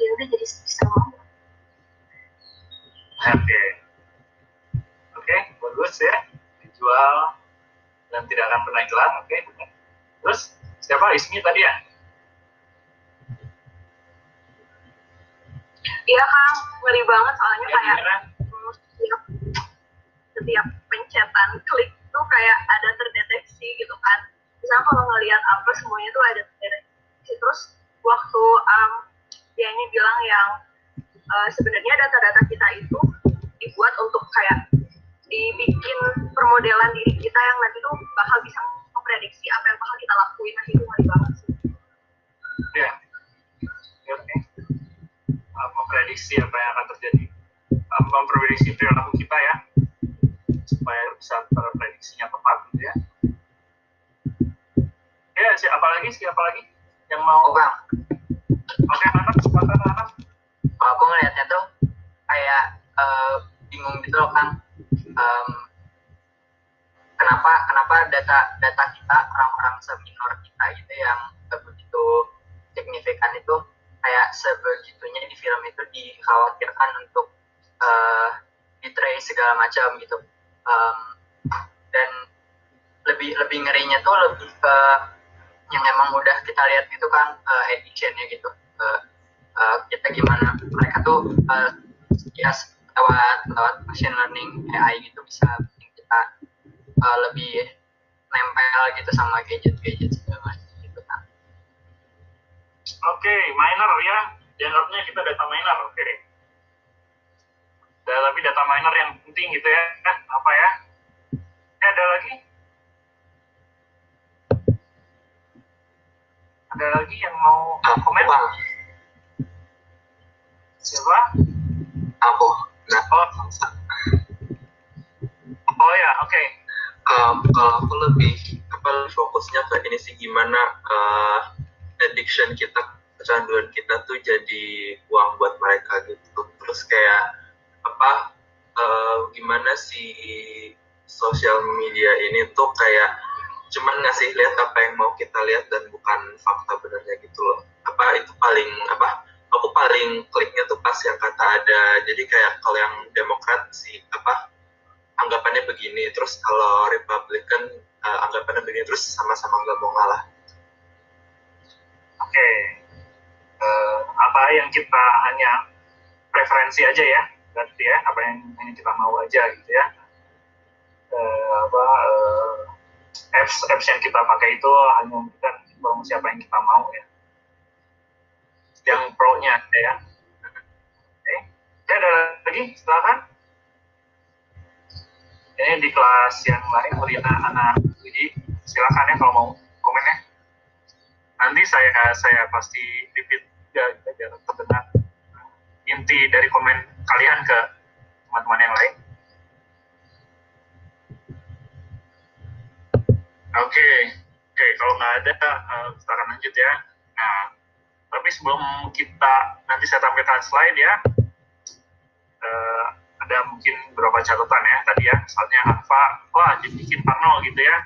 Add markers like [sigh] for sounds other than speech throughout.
ya udah jadi bisa mau Oke. Oke, bagus ya. Dijual dan tidak akan pernah hilang. Oke. Terus siapa Ismi tadi ya? iya kang ngeri banget soalnya Ya, kayak gimana? setiap setiap pencetan klik tuh kayak ada terdeteksi gitu kan misalnya kalau ngelihat apa semuanya tuh ada terdeteksi terus waktu um, dia ini bilang yang uh, sebenarnya data-data kita itu dibuat untuk kayak dibikin permodelan diri kita yang nanti tuh bakal bisa memprediksi apa yang bakal kita lakuin nah itu ngeri banget sih Ya. Oke. Uh, memprediksi apa yang akan terjadi. Uh, memprediksi perilaku kita ya. Supaya bisa terprediksinya tepat gitu ya. Ya, siapa lagi? Siapa lagi yang mau? Oh bang, Oke, anak, kesempatan anak. kalau aku ngelihatnya tuh kayak eh, bingung gitu loh kan. Em, kenapa kenapa data data kita orang-orang seminor kita itu yang begitu signifikan itu kayak sebegitunya di film itu dikhawatirkan untuk di segala macam gitu. Em, dan lebih lebih ngerinya tuh lebih ke yang emang udah kita lihat gitu kan uh, editionnya gitu Eh, eh, kita gimana mereka tuh eh, ya lewat lewat machine learning AI gitu bisa bikin kita eh, lebih nempel gitu sama gadget-gadget segala macam gitu kan Oke, miner ya. Dianggapnya kita data miner, oke. Da- tapi data miner yang penting gitu ya. Eh, Apa ya? Eh, ada lagi? Ada lagi yang mau komen? bang, Siapa? aku. Nah, Oh, oh ya, oke. um, kalau aku lebih apa fokusnya ke ini sih gimana uh, addiction kita kecanduan kita tuh jadi uang buat mereka gitu terus kayak apa uh, gimana si sosial media ini tuh kayak cuman ngasih lihat apa yang mau kita lihat dan bukan fakta benernya gitu loh apa itu paling apa aku paling kliknya tuh pas yang kata ada jadi kayak kalau yang demokrat sih apa anggapannya begini terus kalau Republican uh, anggapannya begini terus sama-sama nggak mau ngalah Oke. Eh, apa yang kita hanya preferensi aja ya, berarti ya, apa yang hanya kita mau aja gitu ya. Eh, apa eh, apps apps yang kita pakai itu hanya memberikan informasi apa yang kita mau ya. Yang pro-nya ya. Oke. Ada lagi? Silakan. Ini di kelas yang lain, Melina anak Widi. Silakan ya kalau mau komen ya nanti saya saya pasti repeat ya biar terdengar inti dari komen kalian ke teman-teman yang lain. Oke, oke kalau nggak ada eh, kita akan lanjut ya. Nah, tapi sebelum kita nanti saya tampilkan slide ya, eh, ada mungkin beberapa catatan ya tadi ya, misalnya Alfa, wah jadi bikin Parno gitu ya,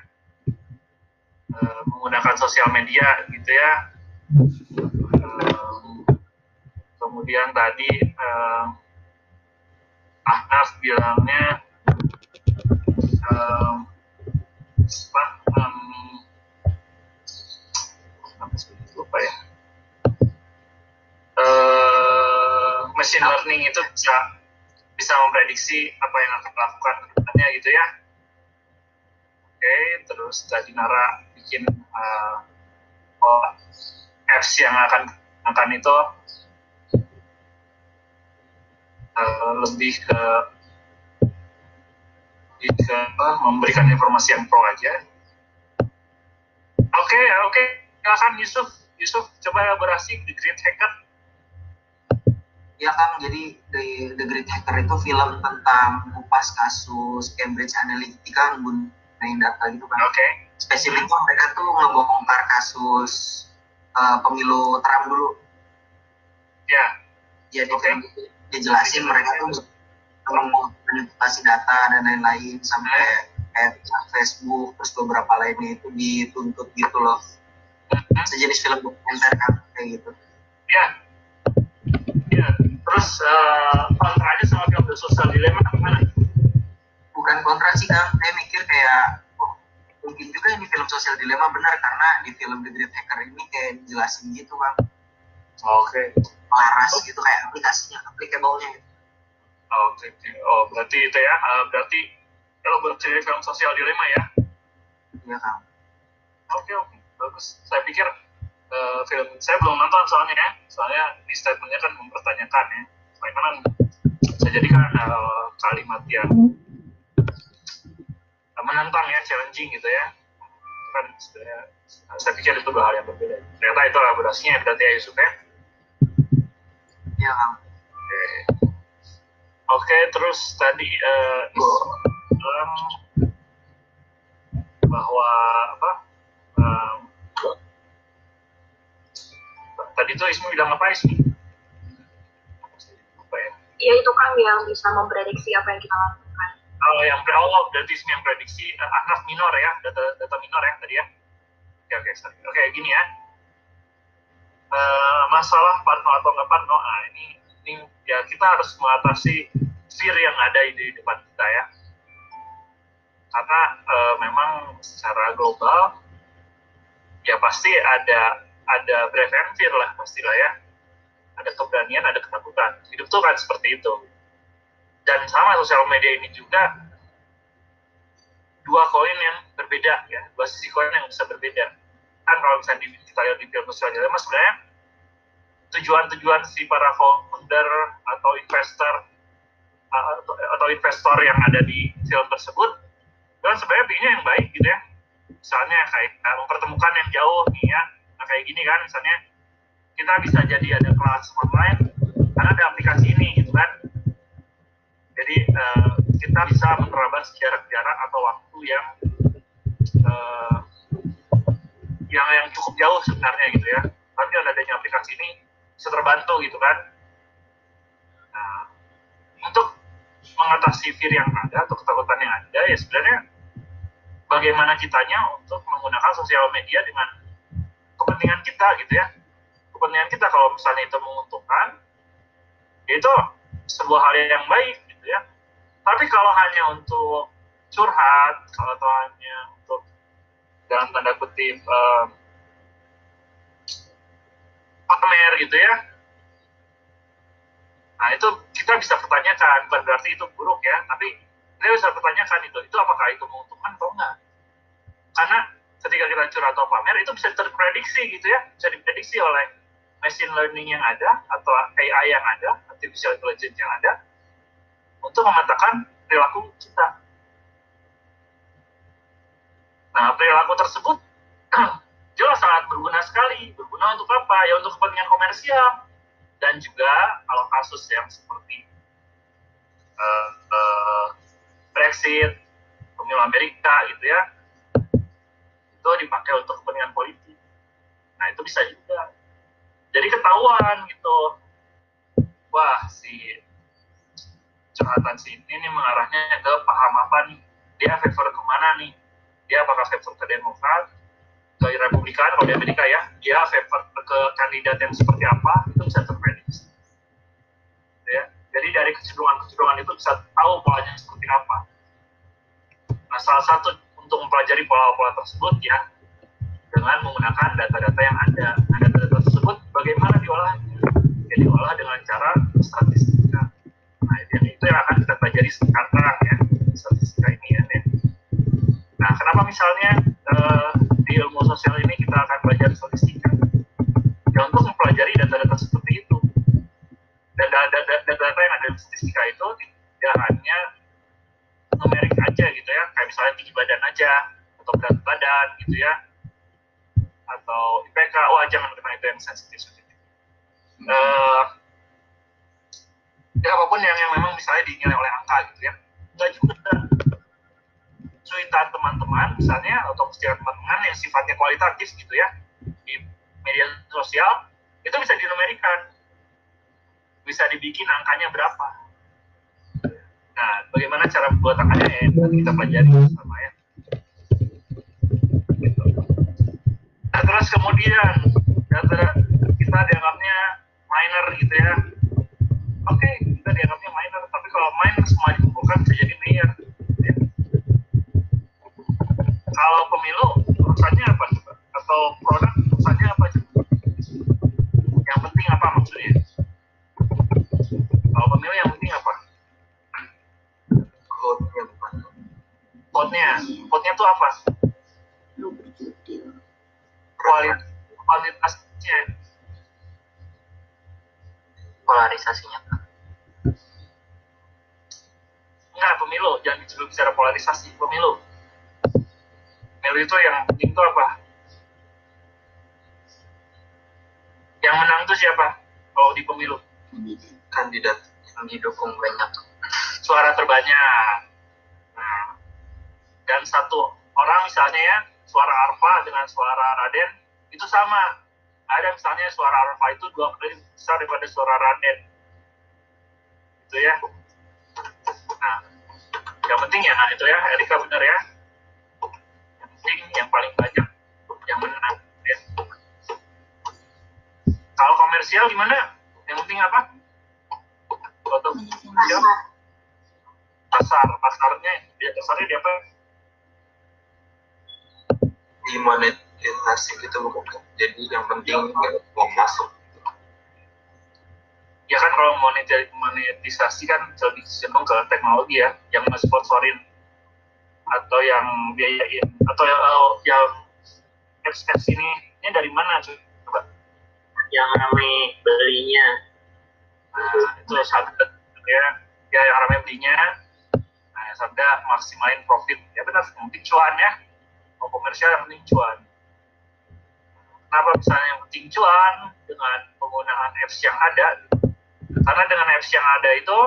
eh, menggunakan sosial media gitu ya. Em, kemudian tadi em, Ahnaf bilangnya apa lupa ya. Eh, machine learning itu bisa bisa memprediksi apa yang akan dilakukan depannya gitu ya. Oke, terus tadi Nara bikin uh, oh, apps yang akan akan itu uh, lebih ke lebih ke apa, memberikan informasi yang pro aja. Oke, oke, silakan Yusuf. Yusuf coba berhasil di Great Hacker. ya kan jadi The, The Great Hacker itu film tentang kupas kasus Cambridge Analytica gunain data gitu kan Oke, spesifik tuh mereka tuh ngebongkar kasus uh, pemilu Trump dulu ya, ya di Oke. film itu dijelasin mereka tuh manipulasi data dan lain-lain sampai kayak Facebook terus beberapa lainnya itu dituntut gitu loh. Sejenis film dokumenter kan kayak gitu ya. sosial dilema gimana? bukan kontra sih kang saya mikir kayak oh mungkin juga ini film sosial dilema benar karena di film The Great Hacker ini kayak jelasin gitu bang Oke. laras gitu kayak aplikasinya applicable-nya gitu. Oke, oke. Oh, berarti itu ya. eh, berarti kalau jadi film sosial dilema ya. iya kang Oke, oke. Bagus. Saya pikir eh, film saya belum nonton soalnya ya. Soalnya di statementnya kan mempertanyakan ya. Bagaimana bisa jadi kan eh, kalimat yang menantang ya, challenging gitu ya. Kan sebenarnya saya pikir itu dua hal yang berbeda. Ternyata itu elaborasinya berarti ya Yusuf ya. kang Oke. Oke, terus tadi eh, Is bilang bahwa apa? em, tadi tuh Ismu bilang apa Ismi? Apa ya? ya itu kan yang bisa memprediksi apa yang kita lakukan Oh, yang oh, berarti Ismi yang prediksi eh, akraf minor ya, data data minor ya tadi ya. Oke, oke, sorry. Oke, gini ya. Eh, masalah parno atau nggak parno, ah, ini, ini ya kita harus mengatasi fear yang ada di depan kita ya. Karena eh, memang secara global ya pasti ada ada preventif lah pastilah ya. Ada keberanian, ada ketakutan. Hidup tuh kan seperti itu. Dan sama sosial media ini juga dua koin yang berbeda ya. Dua sisi koin yang bisa berbeda. Kan kalau misalnya kita lihat di film sosial media mas sebenarnya tujuan-tujuan si para founder atau investor atau, investor yang ada di film tersebut kan sebenarnya pinginnya yang baik gitu ya. Misalnya kayak uh, mempertemukan yang jauh nih ya kayak gini kan misalnya kita bisa jadi ada kelas online karena ada aplikasi ini gitu kan jadi eh, kita bisa menerabas jarak-jarak atau waktu yang eh, yang yang cukup jauh sebenarnya gitu ya. Tapi dengan adanya aplikasi ini bisa terbantu gitu kan. Nah, untuk mengatasi fear yang ada atau ketakutan yang ada ya sebenarnya bagaimana kitanya untuk menggunakan sosial media dengan kepentingan kita gitu ya. Kepentingan kita kalau misalnya itu menguntungkan, itu sebuah hal yang baik gitu ya. Tapi kalau hanya untuk curhat, kalau hanya untuk dalam tanda kutip eh, pamer gitu ya. Nah itu kita bisa pertanyakan, bukan berarti itu buruk ya, tapi kita bisa pertanyakan itu, itu apakah itu menguntungkan atau enggak? Karena ketika kita curhat atau pamer itu bisa terprediksi gitu ya, bisa diprediksi oleh machine learning yang ada atau AI yang ada, artificial intelligence yang ada, untuk memetakan perilaku kita. Nah, perilaku tersebut [clears throat] jelas sangat berguna sekali. Berguna untuk apa? Ya untuk kepentingan komersial. Dan juga kalau kasus yang seperti uh, uh, Brexit, pemilu Amerika gitu ya, itu dipakai untuk kepentingan politik. Nah, itu bisa juga. Jadi ketahuan gitu. Wah, si curhatan si ini nih mengarahnya ke paham apa nih? Dia favor ke mana nih? Dia apakah favor ke Demokrat ke Republikan kalau di Amerika ya? Dia favor ke kandidat yang seperti apa? Itu bisa terprediksi. Ya. Jadi dari kecenderungan-kecenderungan itu bisa tahu polanya seperti apa. Nah salah satu untuk mempelajari pola-pola tersebut ya dengan menggunakan data-data yang ada. Nah data-data tersebut bagaimana diolahnya ya diolah dengan cara statistika. Nah, yang itu yang akan kita pelajari sekarang ya, statistika ini ya. Nah, kenapa misalnya yang sensitif. Uh, ya apa pun yang, yang memang misalnya dinilai oleh angka gitu ya nggak juga cuitan teman-teman misalnya atau postingan teman-teman yang sifatnya kualitatif gitu ya di media sosial itu bisa dinumerikan bisa dibikin angkanya berapa nah bagaimana cara membuat angkanya ya kita pelajari bersama ya gitu. nah terus kemudian kita dianggapnya minor gitu ya. Oke okay, kita dianggapnya minor tapi kalau minor semua dikumpulkan bisa jadi mayor. Ya. kalau pemilu urusannya apa coba? Atau produk urusannya apa yang penting apa maksudnya? Kalau pemilu yang penting apa? Code-nya bukan. Code-nya code-nya tuh apa? Kualitas polarisasinya enggak pemilu. Jangan dulu bicara polarisasi pemilu. Pemilu itu yang penting tuh apa? Yang menang tuh siapa? Kalau di pemilu. Kandidat yang didukung banyak. Suara terbanyak. Nah, dan satu orang misalnya ya, suara Arfa dengan suara Raden itu sama. Ada misalnya suara Arfa itu dua kali besar daripada suara Raden. Itu ya. Nah, yang penting ya, nah itu ya, Erika benar ya. Yang penting yang paling banyak yang menang. Ya. Kalau komersial gimana? Yang penting apa? Foto komersial pasar pasarnya dia pasarnya dia apa dimonetisasi gitu bukan jadi yang penting nggak mau masuk. Ya kan kalau monetisasi, kan lebih cenderung ke teknologi ya yang sponsorin atau yang biayain atau yang, oh, yang apps apps ini. Ini dari mana coba. Yang ramai belinya. Nah, itu sabda ya. Ya yang ramai belinya. Nah sabda maksimalin profit. Ya benar penting cuan ya. Mau komersial yang penting cuan kenapa misalnya yang penting cuan dengan penggunaan apps yang ada? Karena dengan apps yang ada itu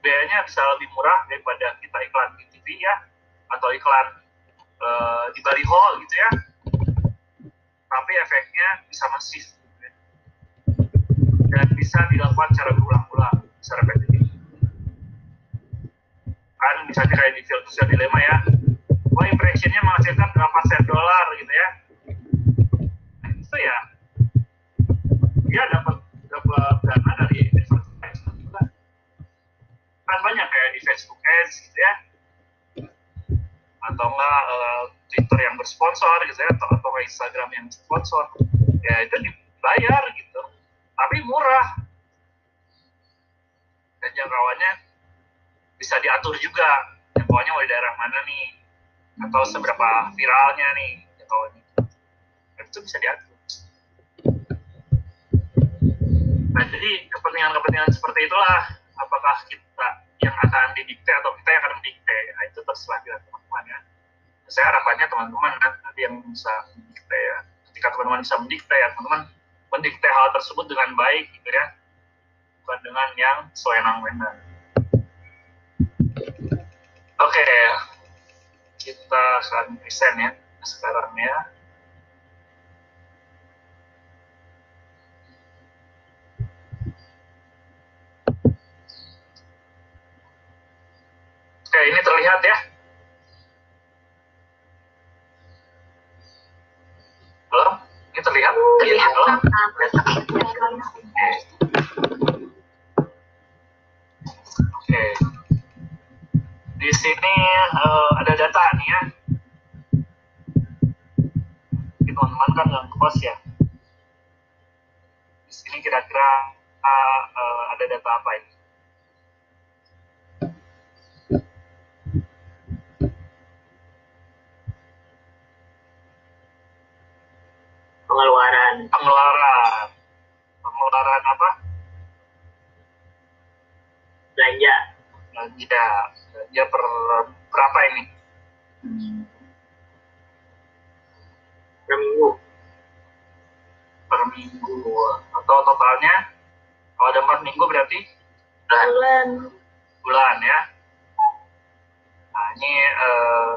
biayanya bisa lebih murah daripada kita iklan di TV ya atau iklan eh, di baliho gitu ya. Tapi efeknya bisa masif. Dan bisa dilakukan secara berulang-ulang secara repetitif kan misalnya kayak di sosial dilema ya oh impressionnya menghasilkan berapa set dolar gitu ya itu ya dia dapat dapat dana dari advertisement kan banyak kayak di Facebook Ads gitu ya. Atau enggak eh, Twitter yang bersponsor gitu ya atau, atau Instagram yang sponsor ya itu dibayar gitu. Tapi murah. Dan jangkauannya bisa diatur juga. Jangkauannya mau di daerah mana nih? Atau seberapa viralnya nih jangkauannya. Itu bisa diatur nah jadi kepentingan-kepentingan seperti itulah apakah kita yang akan didikte atau kita yang akan mendikte. Nah, itu terserah pilihan teman-teman ya. Saya harapannya teman-teman nanti yang bisa mendikte ya. Ketika teman-teman bisa mendikte ya teman-teman mendikte hal tersebut dengan baik gitu ya. Bukan dengan yang sewenang-wenang. Oke kita akan present ya sekarang ya Oke, ini terlihat ya. Halo? Ini terlihat? Terlihat. Halo? Oke. Di sini eh, ada data nih ya. Ini teman-teman kan nggak kos ya. Di sini kira-kira eh, eh, ada data apa ini? Pengeluaran Pengeluaran. Pengeluaran apa? belanja Belanja. Belanja per berapa ini? per minggu Per minggu. Atau totalnya? Kalau ada empat minggu berarti Bulan. bulan ya. Nah ini eh,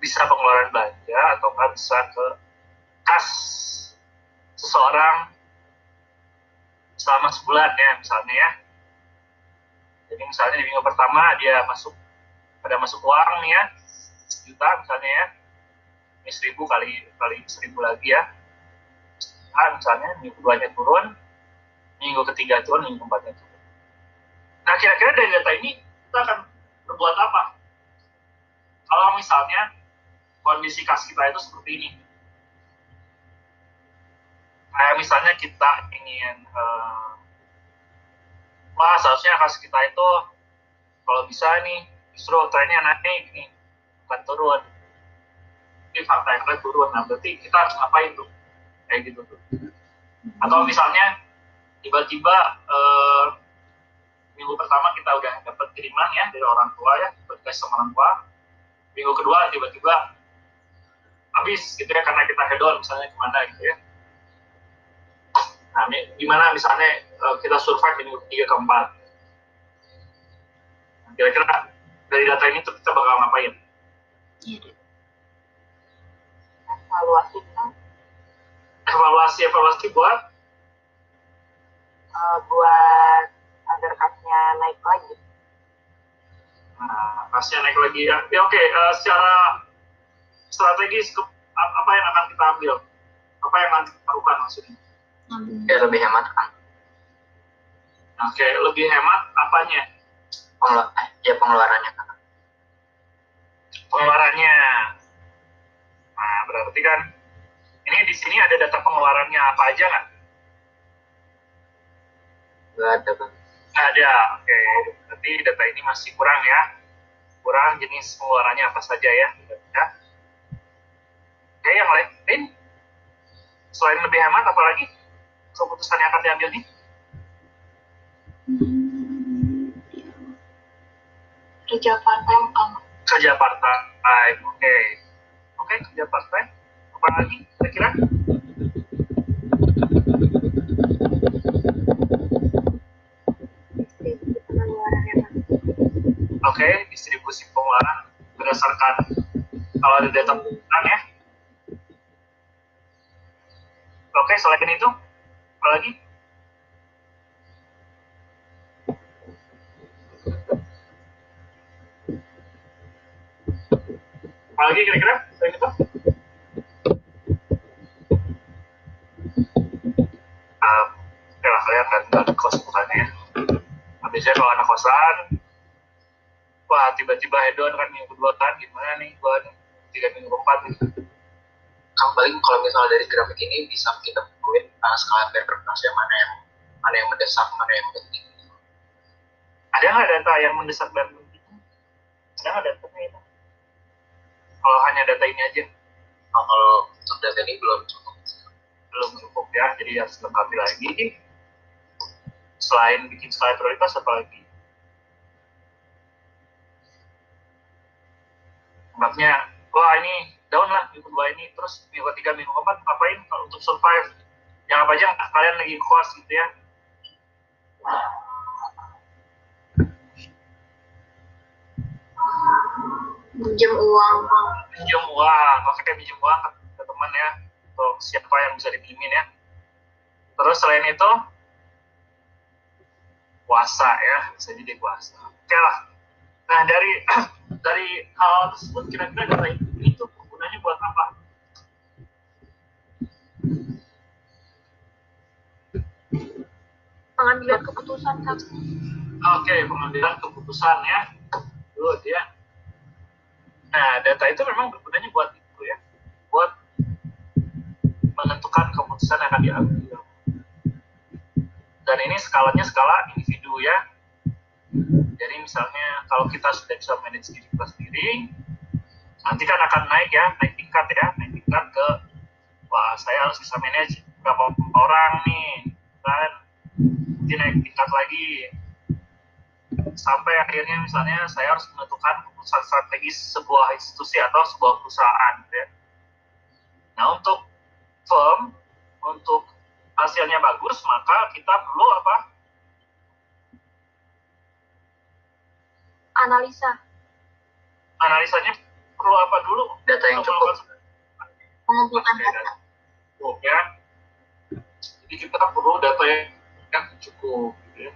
bisa pengeluaran belanja atau bisa ke kas seseorang selama sebulan ya misalnya ya. Jadi misalnya di minggu pertama dia masuk ada masuk uang nih ya sejuta misalnya ya. Ini seribu kali kali seribu lagi ya. Nah, misalnya minggu keduanya turun minggu ketiga turun minggu keempatnya turun. Nah kira-kira dari data ini kita akan berbuat apa? Kalau misalnya kondisi kas kita itu seperti ini kayak misalnya kita ingin eh, wah seharusnya kas kita itu kalau bisa nih justru trennya naik nih bukan turun. Ini fakta yang turun. Nah berarti kita harus ngapain tuh? Kayak gitu tuh. Atau misalnya tiba-tiba eh, minggu pertama kita udah dapat kiriman ya dari orang tua ya podcast sama orang tua. Minggu kedua tiba-tiba habis gitu ya karena kita hedon misalnya ke mana gitu ya nah gimana misalnya eh, kita survive di minggu ketiga keempat? Nah, kira-kira dari data ini tuh kita bakal ngapain? Evaluasi kan evaluasi evaluasi buat? Eh, buat agar kasnya naik lagi. Nah, kasnya naik lagi ya, ya oke eh, secara strategis apa yang akan kita ambil? Apa yang akan kita lakukan maksudnya ya lebih hemat kan oke lebih hemat apanya? Pengelu- eh, ya pengeluarannya kan pengeluarannya. Nah berarti kan ini di sini ada data pengeluarannya apa aja nggak nggak ada bang Nggak ada oke. Berarti data ini masih kurang ya. Kurang jenis pengeluarannya apa saja ya. Ya oke yang lain? Selain lebih hemat apalagi keputusan yang akan diambil nih kerja part time kan kerja part time oke. Oke kerja part time apa lagi kira-kira? Distribusi pengeluaran yang oke distribusi pengeluaran berdasarkan kalau ada data pengeluaran ya. Oke selain itu apa lagi? Apa lagi kira-kira? Selain itu um, oke lah kalian kan nggak di kos bukannya ya. Biasanya kalau anak kosan wah tiba-tiba hedon kan minggu kedua kan gimana nih gua nih? Tiga minggu keempat nih Kan paling kalau misalnya dari grafik ini bisa kita tentuin uh, skala prioritasnya mana yang mana yang mendesak, mana yang penting. ada nggak data yang mendesak dan penting? Ada nggak datanya itu kalau hanya data ini aja. Nah, kalau untuk data ini belum cukup. belum cukup ya jadi harus lengkapi lagi. Selain bikin skala prioritas apa lagi? Sebabnya, wah ini down lah kedua ini, terus minggu ketiga, minggu keempat ngapain untuk survive? Yang apa aja kalian lagi kos gitu ya? minjem uang Pinjam uang, oke pinjam uang ke, teman ya, untuk siapa yang bisa dipinjemin ya. Terus selain itu, puasa ya, bisa jadi puasa. Oke lah. Nah dari [clears throat] dari hal tersebut kira-kira data itu gunanya buat apa? Pengambilan keputusan kan Oke, pengambilan keputusan ya. Good ya. Nah, data itu memang bergunanya buat itu ya. Buat menentukan keputusan yang akan diambil. Dan ini skalanya skala individu ya. Jadi misalnya kalau kita sudah bisa manage diri kita sendiri, nanti kan akan naik ya, naik tingkat ya, naik tingkat ke, wah saya harus bisa manage berapa orang nih, kan nanti naik tingkat lagi, sampai akhirnya misalnya saya harus menentukan keputusan strategis sebuah institusi atau sebuah perusahaan gitu ya. Nah untuk firm untuk hasilnya bagus maka kita perlu apa? analisa Analisanya perlu apa dulu? Data yang cukup. mengumpulkan Oke, data cukup ya. Jadi kita perlu data yang, yang cukup. Gitu ya.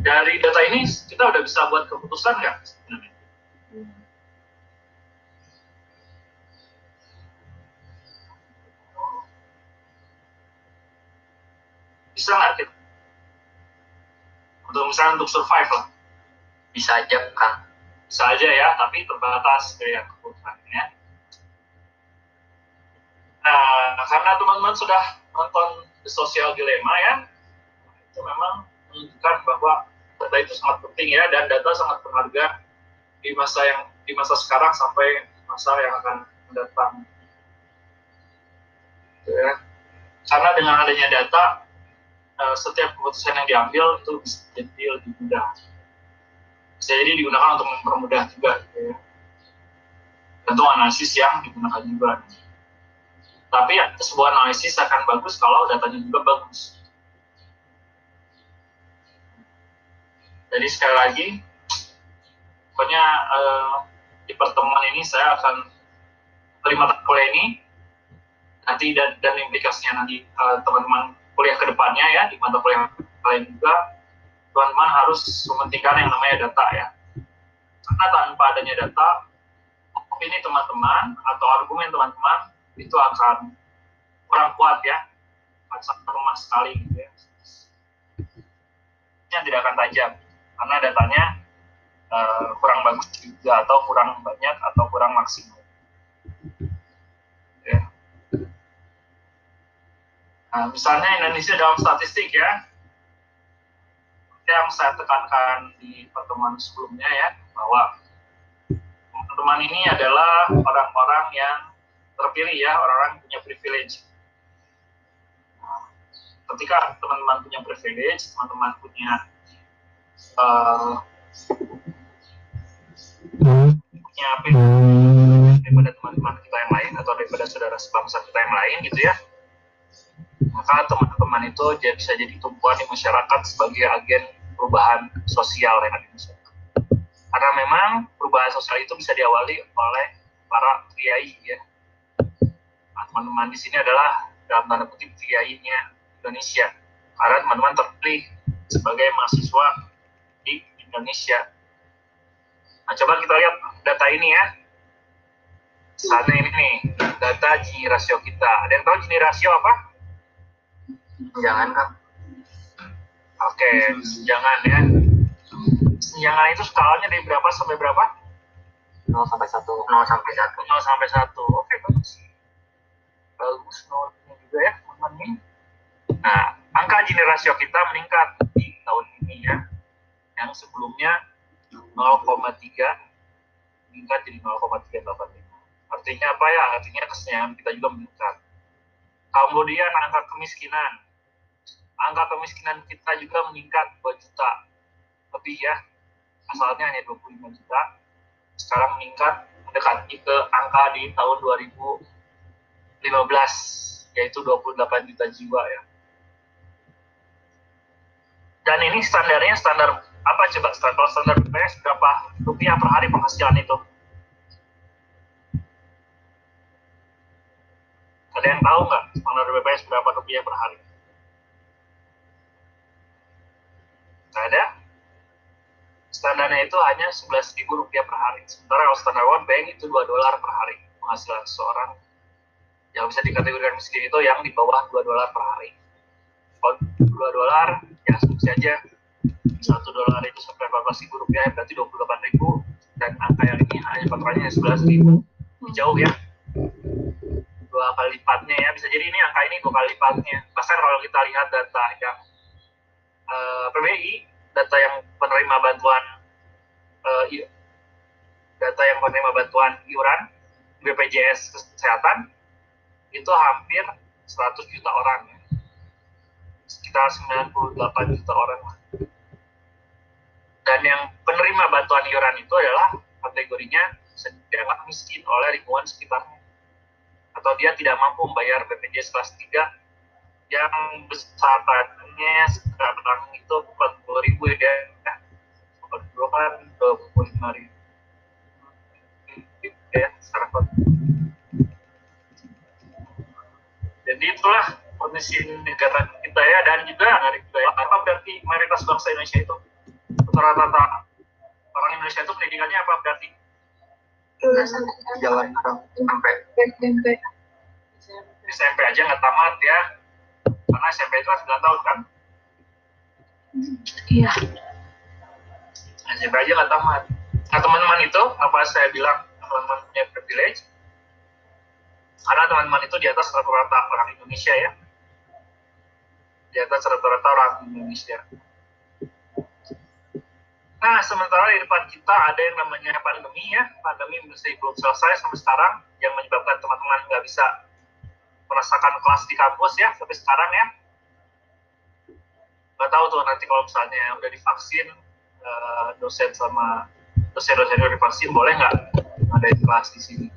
Dari data ini kita udah bisa buat keputusan nggak? sebenarnya? Bisa nggak kita? Untuk misalnya untuk survive lah. bisa aja kan Bisa aja ya, tapi terbatas kayak keputusannya. Nah, karena teman-teman sudah nonton The Social Dilemma ya, itu memang menunjukkan bahwa data itu sangat penting ya dan data sangat berharga di masa yang di masa sekarang sampai masa yang akan mendatang. Gitu ya. Karena dengan adanya data, uh, setiap keputusan yang diambil itu bisa jadi lebih mudah. Bisa jadi digunakan untuk mempermudah juga. Gitu ya. Tentu analisis yang digunakan juga. Tapi ya, sebuah analisis akan bagus kalau datanya juga bagus. Jadi sekali lagi, pokoknya uh, di pertemuan ini saya akan terima kuliah ini. Nanti dan, dan implikasinya nanti teman teman-teman kuliah ke depannya ya di mata kuliah lain juga. Teman-teman harus mementingkan yang namanya data ya. Karena tanpa adanya data opini teman-teman atau argumen teman-teman itu akan kurang kuat ya. Akan sangat lemah sekali gitu ya. Yang tidak akan tajam. Karena datanya uh, kurang bagus juga atau kurang banyak atau kurang maksimal. Ya. Nah, misalnya Indonesia dalam statistik ya, yang saya tekankan di pertemuan sebelumnya ya, bahwa teman-teman ini adalah orang-orang yang terpilih ya, orang-orang punya privilege. Nah, ketika teman-teman punya privilege, teman-teman punya uh, punya apa ya, daripada teman-teman kita yang lain atau daripada saudara sebangsa kita yang lain gitu ya maka teman-teman itu bisa jadi tumpuan di masyarakat sebagai agen perubahan sosial yang ada di masyarakat karena memang perubahan sosial itu bisa diawali oleh para kiai ya teman-teman di sini adalah dalam tanda kutip kiainya Indonesia. Karena teman-teman terpilih sebagai mahasiswa di Indonesia. Nah coba kita lihat data ini ya. Sana ini nih data Gini rasio kita. Ada yang tahu Gini rasio apa? Jangan kan oke jangan ya. Jangan itu skalanya dari berapa sampai berapa? 0 sampai 1 0 sampai 1 0 sampai 1 oke bagus bagus nolnya juga ya teman-teman. Ini nah angka Gini rasio kita meningkat di tahun ini ya. Yang sebelumnya 0,3 meningkat jadi 0,385 artinya apa ya? Artinya kesehatan kita juga meningkat. Kemudian angka kemiskinan. Angka kemiskinan kita juga meningkat 2 juta lebih ya. Asalnya hanya 25 juta. Sekarang meningkat mendekati ke angka di tahun 2015 yaitu 28 juta jiwa ya. Dan ini standarnya standar apa coba? Standar standar BPS berapa rupiah per hari penghasilan itu? Ada yang tahu nggak standar BPS berapa rupiah per hari? Nggak ada? Standarnya itu hanya 11 ribu rupiah per hari. Sementara standar World Bank itu 2 dolar per hari penghasilan seseorang yang bisa dikategorikan miskin itu yang di bawah 2 dolar per hari. Kalau 2 dolar ya asumsi aja satu dolar itu sampai 14 ribu rupiah berarti 28 ribu. Dan angka yang ini hanya patokannya 11 ribu. Jauh ya. Dua kali lipatnya ya bisa jadi ini angka ini dua kali lipatnya. Bahkan kalau kita lihat data yang uh, PBI data yang penerima bantuan uh, data yang penerima bantuan iuran BPJS kesehatan itu hampir 100 juta orang ya. sekitar 98 juta orang dan yang penerima bantuan iuran itu adalah kategorinya sedang miskin oleh lingkungan sekitarnya. Atau dia tidak mampu membayar BPJS kelas 3 yang besarannya sekarang itu 40 ribu ya. 40 kan 25 ribu. Ya sekarang jadi itulah kondisi negara kita ya dan juga apa berarti mayoritas bangsa Indonesia itu? Rata-rata orang Indonesia itu pendidikannya apa berarti? Jalan sampai. SMP SMP aja nggak tamat ya. Karena SMP itu kan 9 tahun kan? Iya. SMP aja nggak tamat. Nah teman-teman itu apa saya bilang teman-teman punya privilege karena teman-teman itu di atas rata-rata orang Indonesia ya di atas rata-rata orang Indonesia Nah, sementara di depan kita ada yang namanya pandemi ya. Pandemi masih belum selesai sampai sekarang yang menyebabkan teman-teman nggak bisa merasakan kelas di kampus ya sampai sekarang ya. Nggak tahu tuh nanti kalau misalnya udah divaksin eh, dosen sama dosen-dosen udah divaksin boleh nggak ada kelas di sini?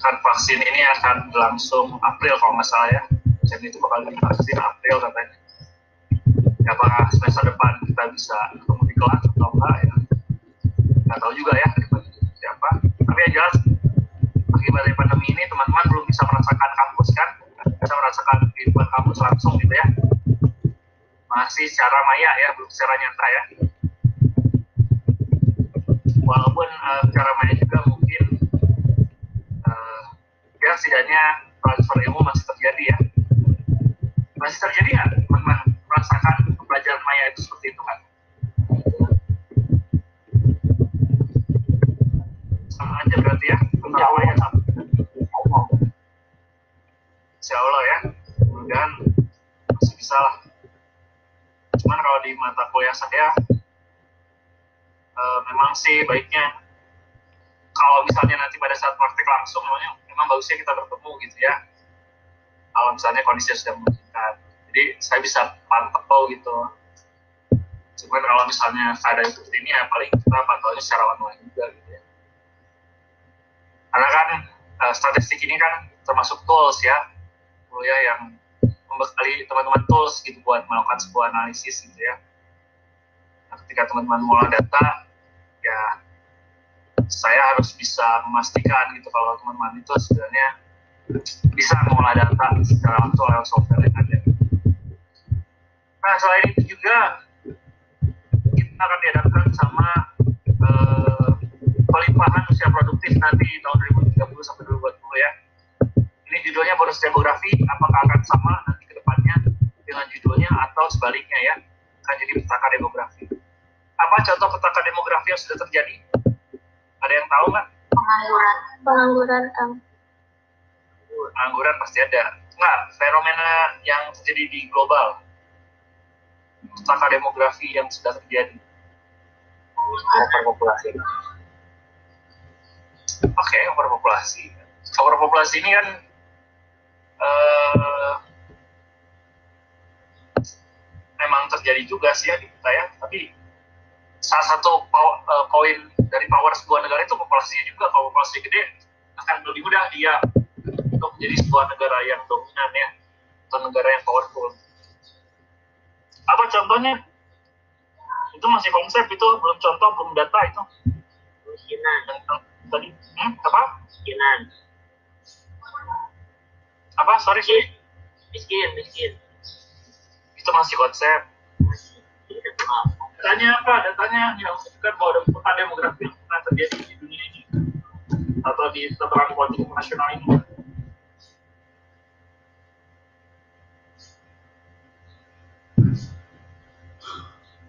Kan vaksin ini akan berlangsung April kalau nggak salah ya. Dan itu bakal divaksin April katanya. Ya apakah semester depan kita bisa ketemu di kelas atau enggak ya? Nggak tahu juga ya siapa tapi yang jelas akibat dari pandemi ini teman-teman belum bisa merasakan kampus kan? Bisa merasakan kehidupan kampus langsung gitu ya. Masih secara maya ya belum secara nyata ya. Walaupun uh, secara maya juga mungkin ya setidaknya transfer ilmu masih terjadi ya. Masih terjadi nggak? Teman-teman merasakan pembelajaran maya itu seperti itu kan sama aja berarti ya? Tentang maya? Sama Insya Allah ya. Kemudian masih bisa lah. Cuman kalau di mata kuliah saya uh, memang sih baiknya kalau misalnya nanti pada saat praktik langsung memang, memang bagusnya kita bertemu gitu ya. Kalau misalnya kondisi sudah memungkinkan jadi saya bisa pantau gitu. Cuman kalau misalnya keadaan seperti ini ya paling kita pantaunya secara online juga gitu ya. Karena kan uh, statistik ini kan termasuk tools ya. Kuliah yang membekali teman-teman tools gitu buat melakukan sebuah analisis gitu ya. Nah, ketika teman-teman mengolah data ya saya harus bisa memastikan gitu kalau teman-teman itu sebenarnya bisa mengolah data secara langsung lewat software yang ada. Nah selain itu juga kita akan dihadapkan sama eh, pelimpahan usia produktif nanti tahun 2030 sampai 2020 ya. Ini judulnya bonus demografi, apakah akan sama nanti ke depannya dengan judulnya atau sebaliknya ya, akan jadi petaka demografi. Apa contoh petaka demografi yang sudah terjadi? Ada yang tahu nggak? pengangguran pengangguran um, Pengangguran pasti ada. Nggak, fenomena yang terjadi di global. Petaka demografi yang sudah terjadi. overpopulasi Oke, overpopulasi. Overpopulasi ini kan eh, memang terjadi juga sih ya di kita ya. Tapi salah satu eh, poin dari power sebuah negara itu populasinya juga. Kalau populasi gede akan lebih mudah dia untuk menjadi sebuah negara yang dominan ya, atau negara yang powerful. Apa contohnya? Itu masih konsep itu, belum contoh, belum data itu. Yang tadi, hmm, apa? kemiskinan Apa? Sorry, sorry. miskin miskin Itu masih konsep. Datanya apa? Datanya yang menunjukkan bahwa ada perubahan demografi yang pernah terjadi di dunia ini atau di tataran politik nasional ini.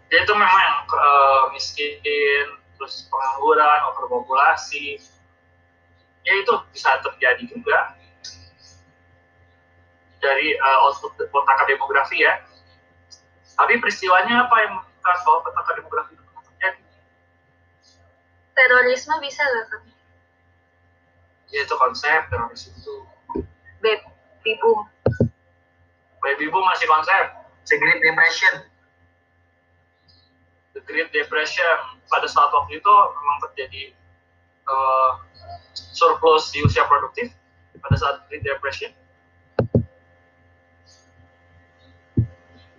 Ya itu memang eh, miskin, terus pengangguran, overpopulasi, ya itu bisa terjadi juga dari eh, output petaka demografi ya. Tapi peristiwanya apa yang menunjukkan bahwa petaka demografi itu pernah terjadi? terorisme bisa nggak kan Yaitu konsep teroris itu. baby boom Baby boom masih konsep. The Great Depression. The Great Depression pada saat waktu itu memang terjadi eh, surplus di usia produktif pada saat Great Depression.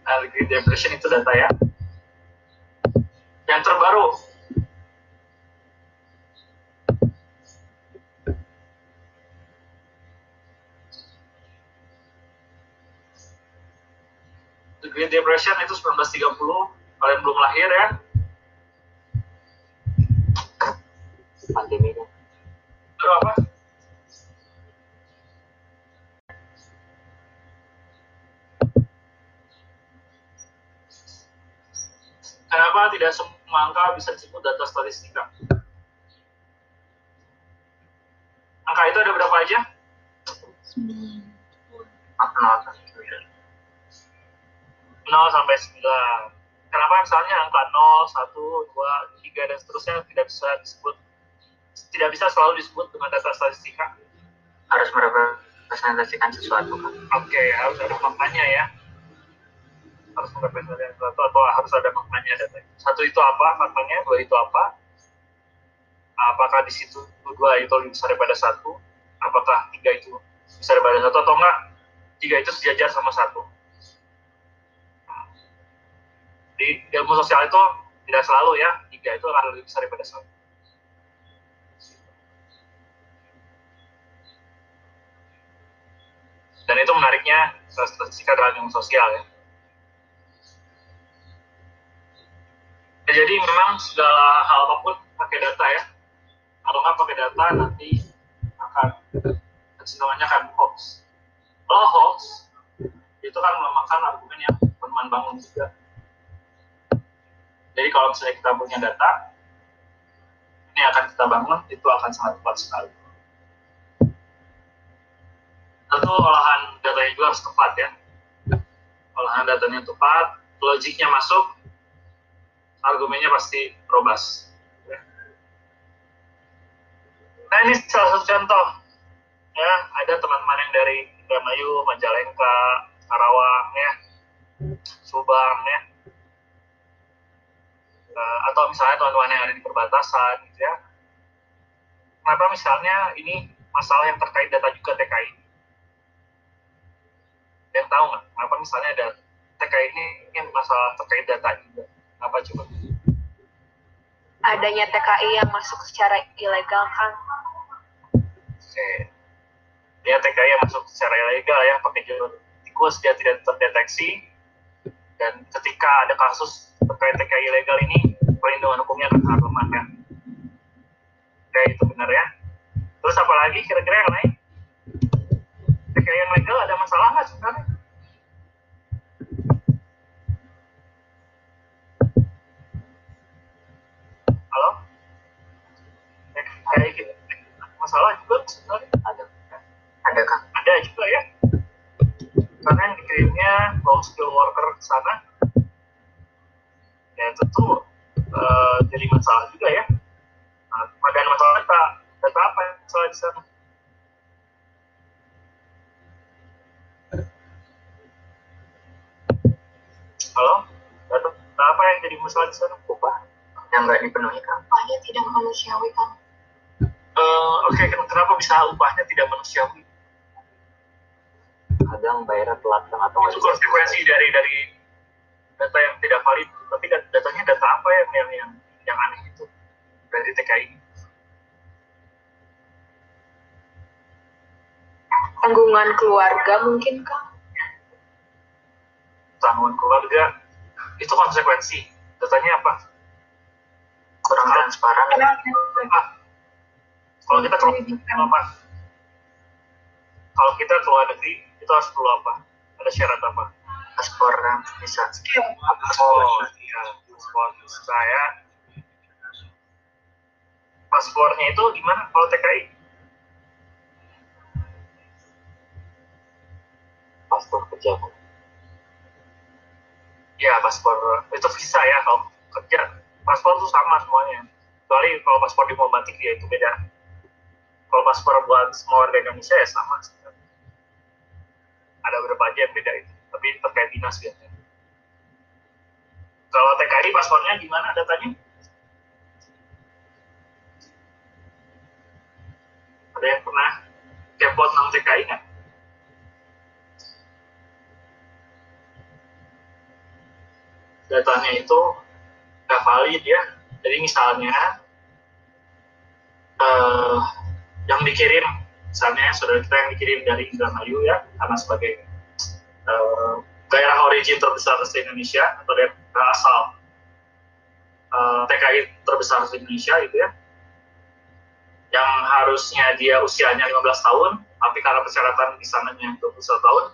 Nah, Great Depression itu data ya. Yang terbaru. The Great Depression itu 1930 kalian belum lahir ya. Pandemi kan Baru apa? Kenapa tidak semua angka bisa disebut data statistika? Angka itu ada berapa aja? Apa nonton? 0 sampai 9. Kenapa misalnya angka 0, 1, 2, 3 dan seterusnya tidak bisa disebut tidak bisa selalu disebut dengan data statistika? harus merepresentasikan sesuatu kan Oke, harus ada maknanya ya. Harus merepresentasikan sesuatu atau harus ada maknanya data. Satu itu apa maknanya, dua itu apa? Apakah di situ dua itu lebih besar daripada satu? Apakah tiga itu besar daripada satu atau enggak? Tiga itu sejajar sama satu. Di ilmu sosial itu tidak selalu ya, tiga itu akan lebih besar daripada satu. Dan itu menariknya statistika dalam ilmu sosial ya. Jadi memang segala hal apa pun pakai data ya. Kalau nggak pakai data nanti akan kecenderungannya akan hoax. Kalau hoax itu kan melemahkan argumen yang berman bangun juga. Jadi kalau misalnya kita punya data, ini akan kita bangun, itu akan sangat kuat sekali. Tentu olahan datanya juga harus tepat ya. Olahan datanya tepat, logiknya masuk, argumennya pasti robust. Ya. Nah ini salah satu contoh. Ya, ada teman-teman yang dari Indramayu, Majalengka, Karawang, ya, Subang, ya, Eh, atau misalnya teman-teman yang ada di perbatasan, gitu ya. Kenapa misalnya ini masalah yang terkait data juga TKI? Yang tahu nggak? Kenapa misalnya ada TKI ini yang masalah terkait data juga? Kenapa coba? adanya TKI yang masuk secara ilegal kan Oke. Dia TKI yang masuk secara ilegal ya, pakai jalur tikus, dia tidak terdeteksi. Dan ketika ada kasus terkait TKI ilegal ini, perlindungan hukumnya akan sangat lemah ya. Oke, itu benar ya. Terus apa lagi kira-kira yang lain? TKI yang legal ada masalah nggak sebenarnya? Halo? TKI gitu. Masalah juga sebenarnya ada. Ada kan ada juga ya. Karena yang dikirimnya low skill worker ke sana. Ya tentu eh, jadi masalah juga ya. Nah, masalah data. Data apa yang masalah di sana? Halo? Data, data apa yang jadi masalah di sana dipenuhi kan upahnya tidak manusiawi kan Eh, oke ken- kenapa bisa upahnya tidak manusiawi? Kadang bayarnya telat kan atau nggak itu konsekuensi dari dari data yang tidak valid tapi dat- datanya data apa yang yang yang, yang aneh itu dari TKI tanggungan keluarga mungkin kan tanggungan keluarga itu konsekuensi. Datanya apa kurang transparan Ah, kalau kita keluar apa? Kalau kita keluar negeri itu harus perlu apa? Ada syarat apa? Paspor yang bisa. Paspor. Iya. Paspor. Saya paspornya itu gimana kalau TKI paspor pejabat ya paspor. Itu visa ya kalau kerja paspor itu sama semuanya. Kecuali kalau paspor diplomatik ya itu beda. Kalau paspor buat semua warga Indonesia ya sama. Ada beberapa aja yang beda itu. Tapi terkait dinas biasanya. Kalau TKI paspornya gimana datanya? Ada yang pernah kepo tentang TKI nggak? Datanya itu valid ya. Jadi misalnya eh, yang dikirim, misalnya saudara kita yang dikirim dari Indramayu ya, karena sebagai eh, daerah origin terbesar di Indonesia atau daerah asal eh, TKI terbesar di Indonesia gitu ya, yang harusnya dia usianya 15 tahun, tapi karena persyaratan di sananya 21 tahun,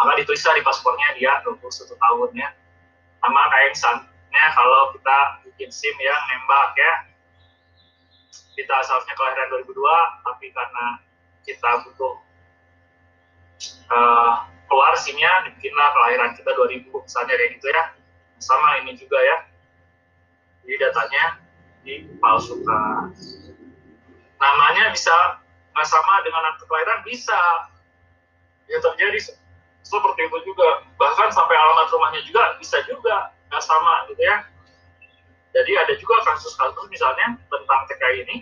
maka ditulislah di paspornya dia 21 tahun ya sama kayak misalnya kalau kita bikin SIM yang nembak ya. Kita seharusnya kelahiran 2002 tapi karena kita butuh eh, keluar SIM-nya dibikinlah kelahiran kita 2000 misalnya kayak gitu ya. Sama ini juga ya. Jadi datanya dipalsukan. Namanya bisa nggak sama dengan akte kelahiran bisa. Ya terjadi se- seperti itu juga. Bahkan sampai alamat rumahnya juga bisa juga nggak sama gitu ya. Jadi ada juga kasus-kasus misalnya tentang TKI ini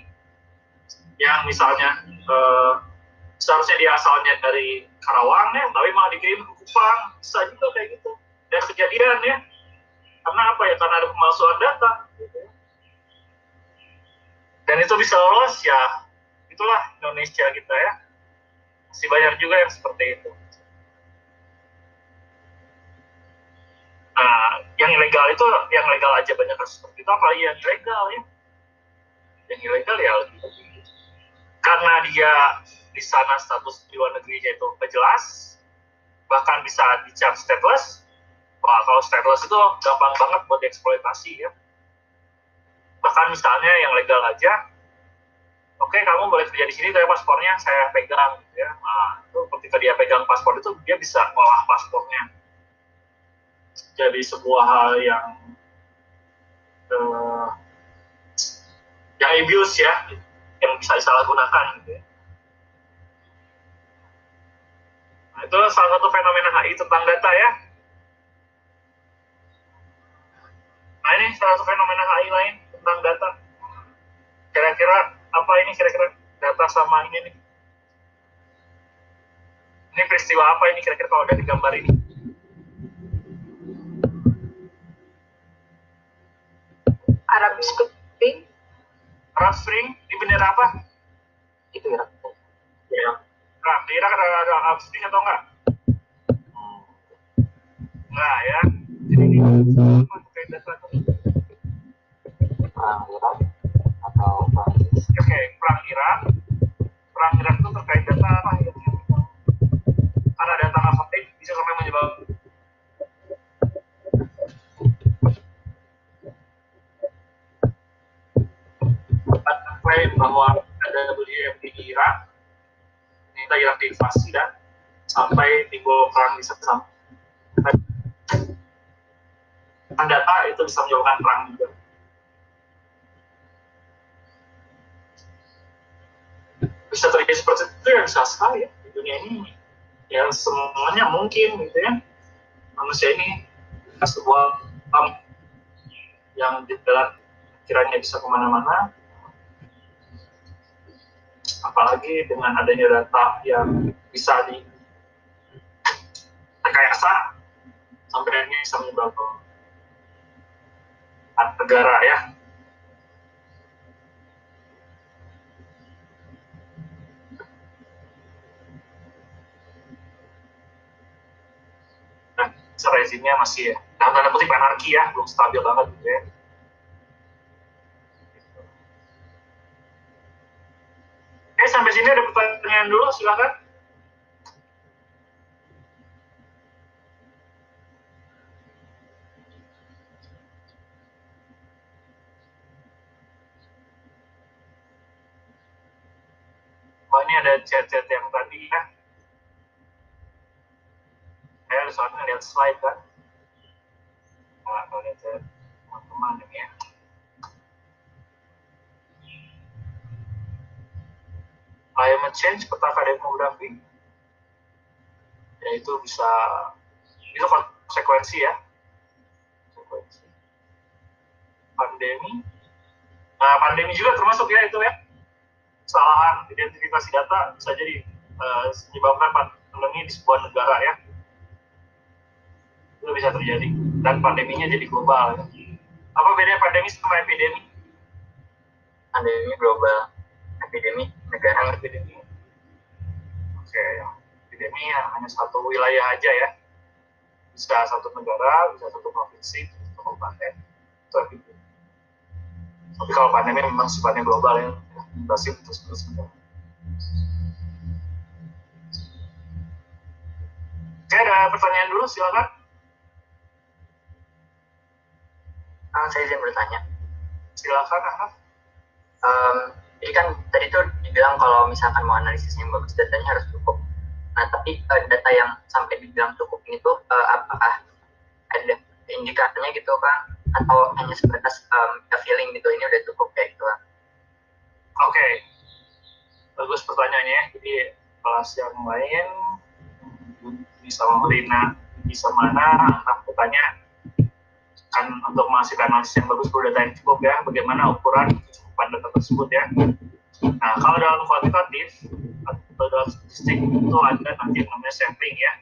yang misalnya eh, seharusnya dia asalnya dari Karawang ya tapi malah dikirim ke Kupang. Bisa juga kayak gitu. Dan kejadian ya. Karena apa ya? Karena ada pemalsuan data gitu ya. dan itu bisa lolos ya. Itulah Indonesia kita ya. Masih banyak juga yang seperti itu nah yang ilegal itu yang legal aja banyak kasus seperti itu apalagi yang ilegal ya. Yang ilegal ya karena dia di sana status di luar negerinya itu jelas bahkan bisa dicap stateless. Wah kalau stateless itu gampang banget buat dieksploitasi ya. Bahkan misalnya yang legal aja oke kamu boleh kerja di sini tapi paspornya saya pegang gitu ya. Nah itu ketika dia pegang paspor itu dia bisa ngolah paspornya jadi sebuah hal yang eh, yang abuse ya yang bisa disalahgunakan gitu ya Nah, itu salah satu fenomena HI tentang data ya. Nah ini salah satu fenomena HI lain tentang data. Kira-kira apa ini kira-kira data sama ini nih? Ini peristiwa apa ini kira-kira kalau dari gambar ini? Arab Spring Arab Spring di bendera apa? Itu ya. Ya. Nah, di Irak ada, ada Arab Spring atau enggak? Hmm. Enggak ya. Jadi ini apa terkait data? Perang Irak atau Prancis. Oke, perang Irak. Perang Irak itu terkait data apa ya? Karena data nggak valid bisa sampai menyebabkan klaim bahwa ada WMD di Irak, ternyata Irak diinvasi dan sampai timbul perang di sana. Data itu bisa menyebabkan perang juga. bisa terjadi seperti itu ya bisa sekali ya di dunia ini ya semuanya mungkin gitu ya manusia ini sebuah alam yang di dalam kiranya bisa ke mana-mana apalagi dengan adanya data yang bisa di rekayasa sampai akhirnya bisa menyebabkan negara ya. Dan rezimnya masih ya dalam tanda kutip anarki ya belum stabil banget gitu ya sampai sini ada pertanyaan dulu silakan. Oh ini ada chat-chat yang tadi ya. Saya soalnya lihat slide kan nah, kalau lihat teman-teman ya climate change petaka demografi yaitu bisa itu konsekuensi ya. Konsekuensi. Pandemi. Nah pandemi juga termasuk ya itu ya. Kesalahan identifikasi data bisa jadi eh, menyebabkan pandemi di sebuah negara ya. Itu bisa terjadi dan pandeminya jadi global ya. apa bedanya pandemi sama epidemi? Pandemi global epidemi negara epidemi oke epidemi ya hanya satu wilayah aja ya. Bisa satu negara bisa satu provinsi satu kabupaten. Itu epidemi tapi kalau pandemi memang sifatnya global ya. Invasif terus terus menerus Oke, ada pertanyaan dulu, silakan. Ah, saya izin bertanya. Silakan, Ahmad. Em, jadi kan tadi tuh dibilang kalau misalkan mau analisis yang bagus datanya harus cukup Nah, tapi uh, data yang sampai dibilang cukup ini tuh uh, apakah ada indikatornya gitu kan? Atau hanya sebatas um, feeling gitu ini udah cukup kayak gitu kan? Oke, bagus pertanyaannya. Jadi kelas yang lain bisa Rina bisa mana aku tanya kan untuk menghasilkan analisis yang bagus perlu data yang cukup ya bagaimana ukuran kecukupan data tersebut ya. Nah kalau dalam kuantitatif atau dalam statistik itu ada nanti yang namanya sampling ya.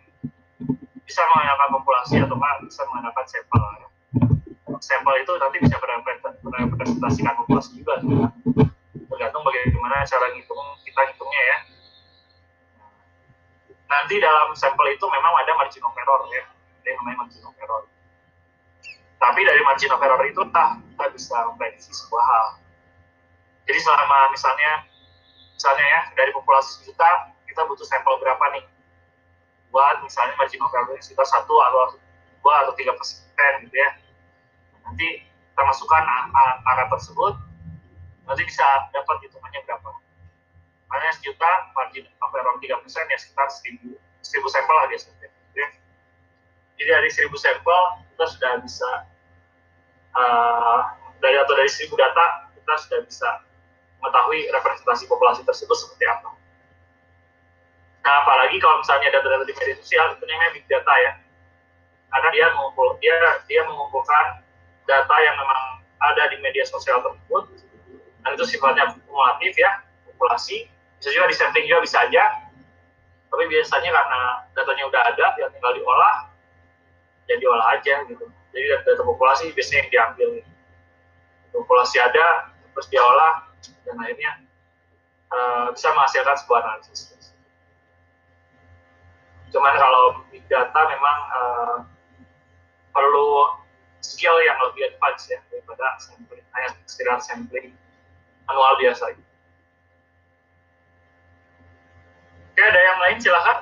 Bisa menggunakan populasi atau bisa menggunakan sampel ya. sampel itu nanti bisa merepresentasikan populasi juga. Tergantung bagaimana cara ngitung kita hitungnya ya. Nanti dalam sampel itu memang ada margin of error ya. Ada yang namanya margin of error. Tapi dari margin of error itu kita bisa memprediksi sebuah hal jadi selama misalnya misalnya ya dari populasi juta kita butuh sampel berapa nih? Buat misalnya margin error sekitar satu atau dua atau tiga persen gitu ya. Nanti kita masukkan angka tersebut nanti bisa dapat hitungannya berapa. Hanya sejuta margin of error tiga persen ya sekitar seribu seribu sampel lah biasanya ya. jadi dari seribu sampel kita sudah bisa uh, dari atau dari seribu data kita sudah bisa mengetahui representasi populasi tersebut seperti apa. Nah, apalagi kalau misalnya data-data di media sosial itu namanya big data ya, karena dia mengumpul dia dia mengumpulkan data yang memang ada di media sosial tersebut, dan itu sifatnya kumulatif ya, populasi, bisa juga disampling juga bisa aja, tapi biasanya karena datanya udah ada, ya tinggal diolah, ya diolah aja gitu. Jadi data, data populasi biasanya yang diambil. Populasi ada, terus diolah, dan akhirnya uh, bisa menghasilkan sebuah analisis. Cuman kalau big data memang uh, perlu skill yang lebih advance ya daripada sampling hanya sekedar sampling manual biasa. Oke, ada yang lain silahkan.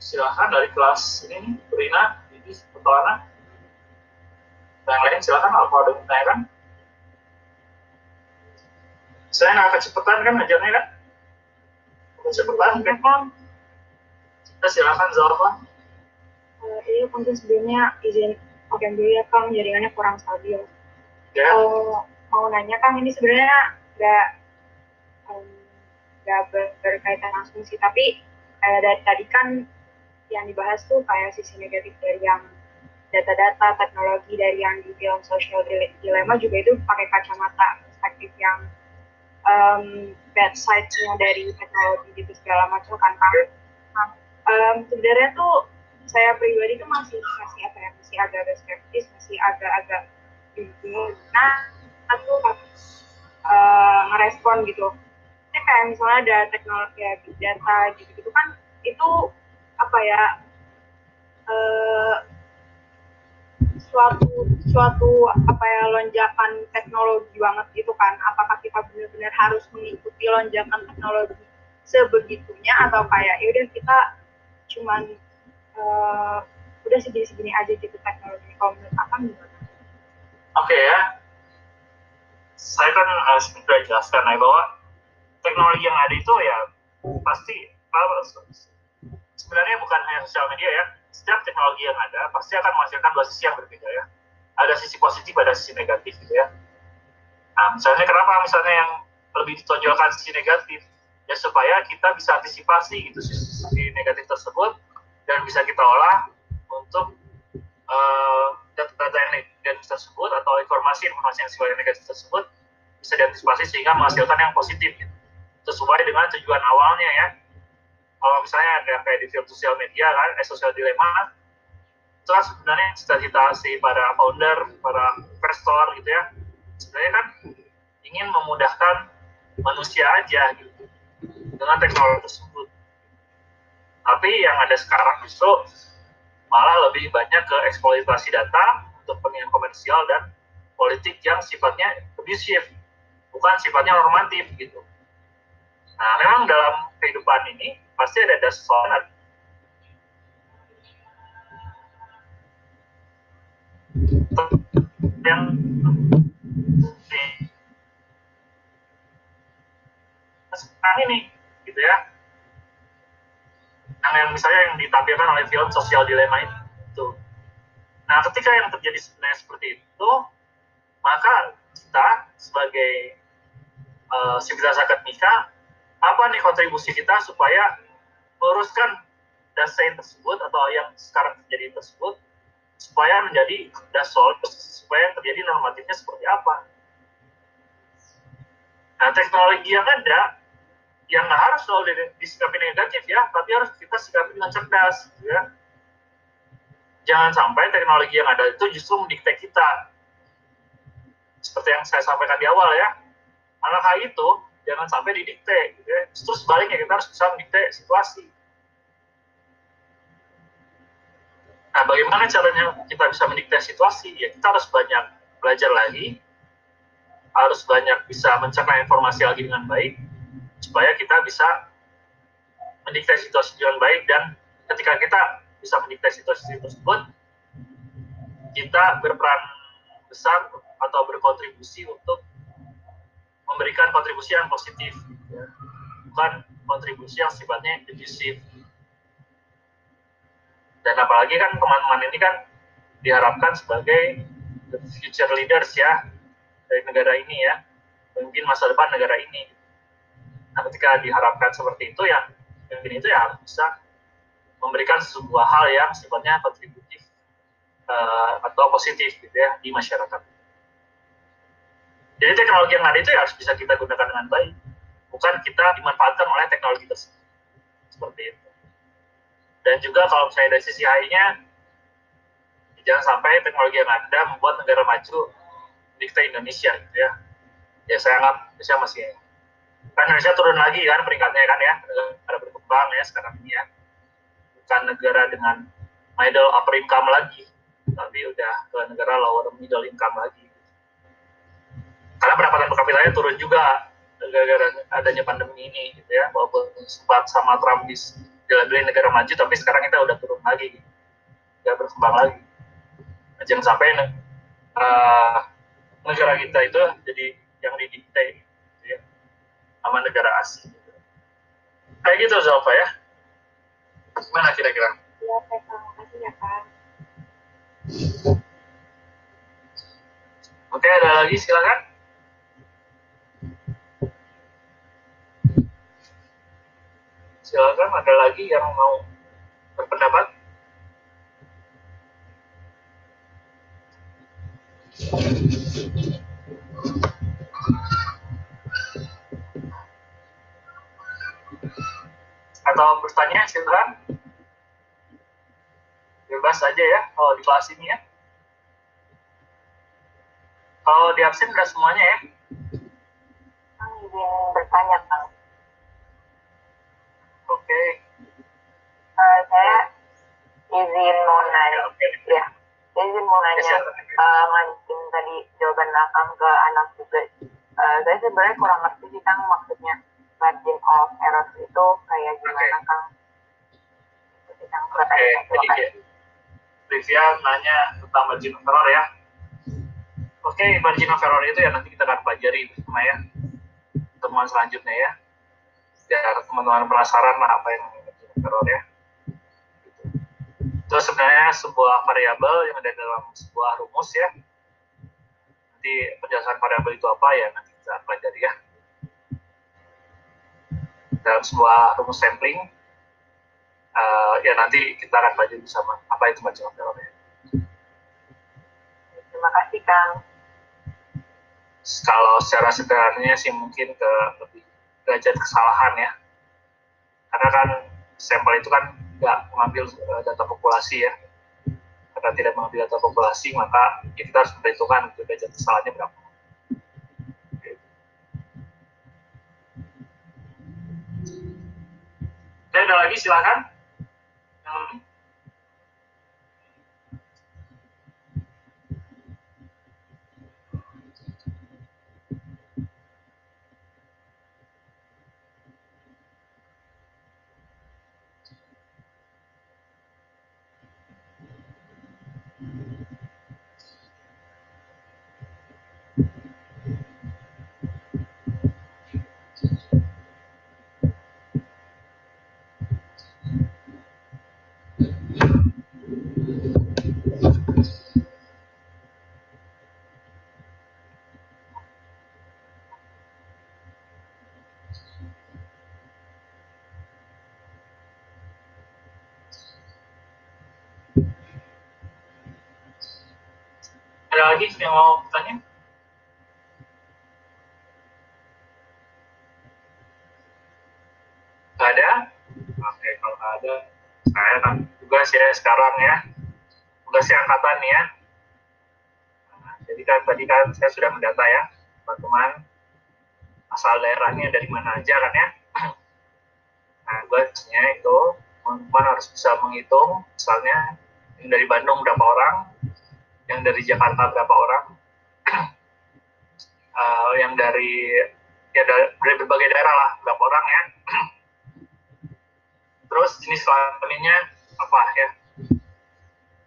Silahkan dari kelas ini Rina, ini atau yang lain silakan kalau ada yang ditanyakan saya nggak kecepatan kan ngajarnya kan? Kecepatan kan? Kita silakan Zalfa. Uh, iya mungkin sebelumnya izin oke dulu ya kang. Jaringannya kurang stabil. Ya. Uh, mau nanya kang ini sebenarnya nggak nggak um, berkaitan langsung sih. Tapi kayak dari tadi kan yang dibahas tuh kayak sisi negatif dari yang data-data teknologi dari yang di film social dilemma juga itu pakai kacamata perspektif yang um, bad side-nya dari teknologi gitu segala macam kan Pak. Nah, um, sebenarnya tuh saya pribadi tuh masih masih apa ya masih agak-agak skeptis masih agak-agak bingung. Nah, aku uh, ngerespon gitu. Ini kayak misalnya ada teknologi ya, data gitu-gitu kan itu apa ya uh, suatu suatu apa ya lonjakan teknologi banget gitu kan? Apakah kita benar-benar harus mengikuti lonjakan teknologi sebegitunya atau kayak ya udah kita cuman uh, udah segini-segini aja gitu teknologi. Kalau menurut apa gimana? Oke okay, ya, saya kan uh, sudah jelaskan ya bahwa teknologi yang ada itu ya pasti sebenarnya bukan hanya sosial media ya setiap teknologi yang ada pasti akan menghasilkan dua sisi yang berbeda ya. Ada sisi positif, ada sisi negatif gitu ya. Nah, misalnya kenapa misalnya yang lebih ditonjolkan sisi negatif? Ya supaya kita bisa antisipasi gitu sisi negatif tersebut dan bisa kita olah untuk data-data uh, yang negatif tersebut atau informasi-informasi yang sifatnya negatif tersebut bisa diantisipasi sehingga menghasilkan yang positif gitu. sesuai dengan tujuan awalnya ya kalau misalnya ada kayak di film sosial media kan, eh, sosial dilema, itu kan sebenarnya cita-cita si para founder, para investor gitu ya, sebenarnya kan ingin memudahkan manusia aja gitu dengan teknologi tersebut. Tapi yang ada sekarang justru malah lebih banyak ke eksploitasi data untuk kepentingan komersial dan politik yang sifatnya abusive, bukan sifatnya normatif gitu. Nah, memang dalam kehidupan ini pasti ada dasar. Yang nah ini gitu ya. Yang, yang misalnya yang ditampilkan oleh film sosial dilema itu nah ketika yang terjadi sebenarnya seperti itu maka kita sebagai uh, sivilisasi akademika apa nih kontribusi kita supaya meluruskan desain tersebut atau yang sekarang terjadi tersebut supaya menjadi dasol supaya terjadi normatifnya seperti apa. Nah teknologi yang ada yang nggak harus selalu disikapi negatif ya, tapi harus kita sikapi dengan cerdas, ya. Jangan sampai teknologi yang ada itu justru mendikte kita. Seperti yang saya sampaikan di awal ya, anak HI itu jangan sampai didikte, gitu ya. Justru sebaliknya kita harus bisa mendikte situasi. Nah, bagaimana caranya kita bisa mendikte situasi? Ya, kita harus banyak belajar lagi, harus banyak bisa mencerna informasi lagi dengan baik, supaya kita bisa mendikte situasi dengan baik dan ketika kita bisa mendikte situasi tersebut, kita berperan besar atau berkontribusi untuk memberikan kontribusi yang positif, ya. bukan kontribusi yang sifatnya abusive dan apalagi kan teman-teman ini kan diharapkan sebagai future leaders ya dari negara ini ya. Mungkin masa depan negara ini. Nah ketika diharapkan seperti itu ya mungkin itu ya bisa memberikan sebuah hal yang sifatnya kontributif uh, atau positif gitu ya di masyarakat jadi teknologi yang ada itu ya harus bisa kita gunakan dengan baik. Bukan kita dimanfaatkan oleh teknologi tersebut. Seperti itu. Dan juga kalau misalnya dari sisi AI-nya jangan sampai teknologi yang ada membuat negara maju dikte Indonesia gitu ya. Ya saya anggap Indonesia masih kan Indonesia turun lagi kan peringkatnya kan ya. Negara berkembang ya sekarang ini ya. Bukan negara dengan middle upper income lagi tapi udah ke negara lower middle income lagi karena pendapatan per kapitanya turun juga gara-gara adanya pandemi ini gitu ya. Walaupun sempat sama Trump di bela negara maju tapi sekarang kita udah turun lagi nggak berkembang lagi. Nah, jangan sampai uh, negara kita itu jadi yang didikte gitu ya, sama negara asing gitu. kayak gitu Zalfa ya. Gimana kira-kira? Ya terima kasih ya Pak. Oke, ada lagi silakan. Silakan ada lagi yang mau berpendapat? Atau bertanya silakan. Bebas aja ya kalau di kelas ini ya. Kalau di absen udah semuanya ya? Izin bertanya kang Oke. Uh, saya izin mau nanya, ya, izin mau nanya, uh, tadi jawaban akang ke anak juga. Uh, saya sebenarnya kurang ngerti sih kang maksudnya margin of error itu kayak gimana okay. kang? Oke, okay. jadi Livia nanya tentang margin of error ya. Oke, okay, margin of error itu ya nanti kita akan pelajari bersama ya temuan selanjutnya ya biar teman-teman penasaran lah apa yang teror ya. Itu sebenarnya sebuah variabel yang ada dalam sebuah rumus ya. Nanti penjelasan variabel itu apa ya nanti kita pelajari ya. Dalam sebuah rumus sampling uh, ya nanti kita akan pelajari bersama. Apa itu macam teror ya terima kasih kang. Kalau secara sederhananya sih mungkin ke lebih derajat kesalahan ya. Karena kan sampel itu kan nggak mengambil uh, data populasi ya. Karena tidak mengambil data populasi maka ya kita harus memperhitungkan derajat kesalahannya berapa. Ada lagi silakan. Lagi yang mau tanya? Nggak ada? Oke, kalau nggak ada, saya kan tugas ya sekarang ya. Tugasnya angkatan ya. Nah, jadi kan tadi kan saya sudah mendata ya, teman-teman. Asal daerahnya dari mana aja kan ya. [clears throat] Nah, tugasnya itu teman-teman harus bisa menghitung, misalnya dari Bandung berapa orang, yang dari Jakarta berapa orang, uh, [clears throat] yang dari ya dari, berbagai daerah lah berapa orang ya. [clears throat] Terus jenis kelaminnya apa ya?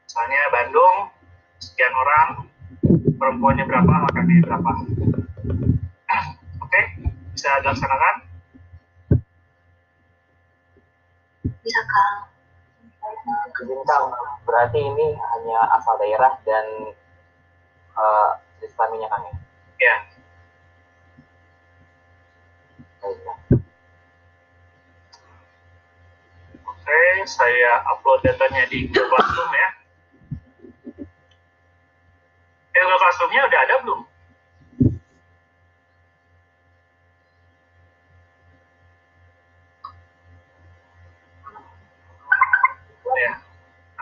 Misalnya Bandung sekian orang, perempuannya berapa, laki berapa. [clears throat] Oke, bisa dilaksanakan? Bisa Kang. Izin Kang, berarti ini hanya asal daerah dan uh, sistemnya Kang ya? Ya. Baik, Kang. Oke, saya upload datanya di Google Classroom ya. Eh, Google Classroom-nya udah ada belum?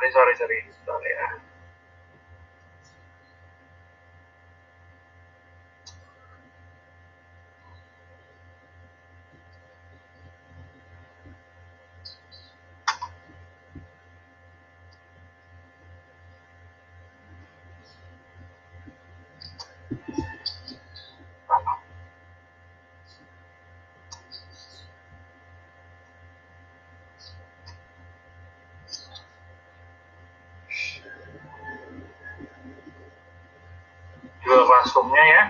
Sorry, sorry, sorry. Sorry ya. Google Classroom-nya ya.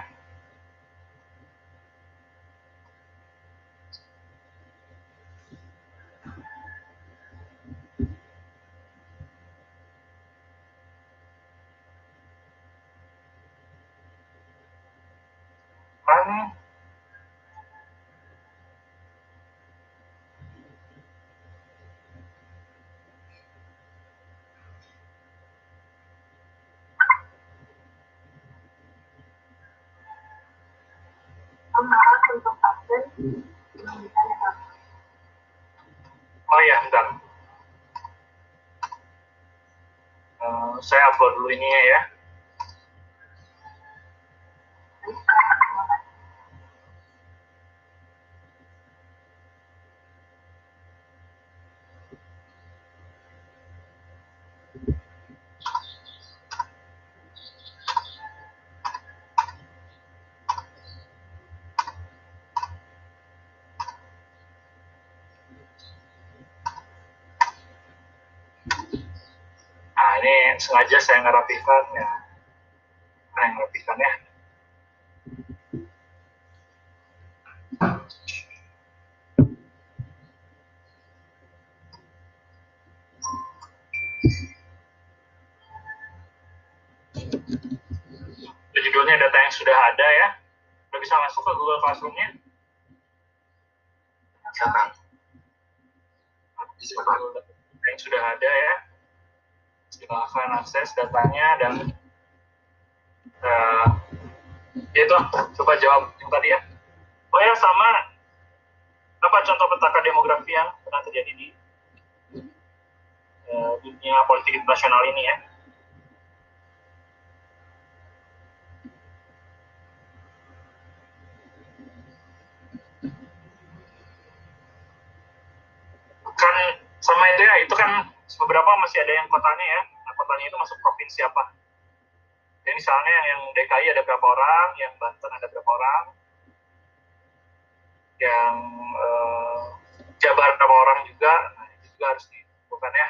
Kan Maaf untuk absen. Ditanya Kang. Oh iya, bentar. Eh, saya upload dulu ini ya. Nah, ini sengaja saya ngerapikan ya. Nah, ngerapikan ya. Judulnya data yang sudah ada ya. Udah bisa masuk ke Google Classroom-nya? Bisa Data yang sudah ada ya. Silahkan akses datanya dan eh itu coba jawab yang tadi ya. Oh ya sama apa contoh petaka demografi yang pernah terjadi di eh, dunia politik internasional ini ya? Kan sama itu ya, itu kan beberapa masih ada yang kotanya ya. Kotanya itu masuk provinsi apa? Jadi misalnya yang DKI ada berapa orang, yang Banten ada berapa orang, yang eh, Jabar berapa orang juga, nah itu juga harus ditentukan ya.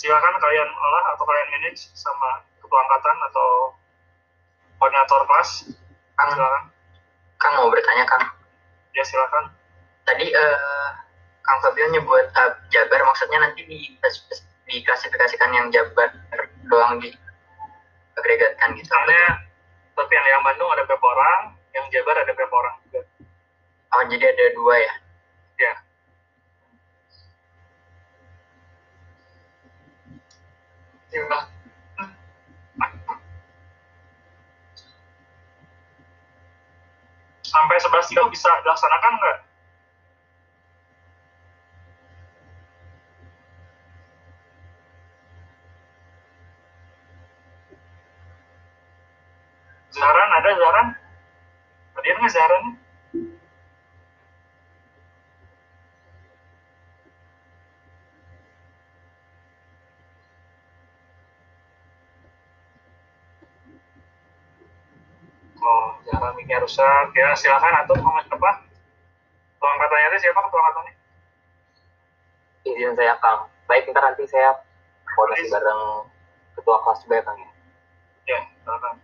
Silakan kalian olah atau kalian manage sama ketua angkatan atau koordinator kelas. Kang, Silakan. Kang mau bertanya Kang. Ya silakan. Tadi eh, Kang Fabio nyebut eh, Jabar, maksudnya nanti di diklasifikasikan yang Jabar doang di agregatkan gitu. Misalnya, tapi yang yang Bandung ada berapa orang, yang Jabar ada berapa orang juga. Oh jadi ada dua ya? Ya. Gimana? Sampai 11 tiga bisa dilaksanakan nggak? Zaran ada Zaran? Hadir nggak Zaran? Oh, Zaran miknya rusak. Ya silakan atau mau apa? Tuang katanya siapa ketua katanya? izin saya Kang baik ntar nanti saya koordinasi bareng ketua kelas ya Kang ya Ya, silakan.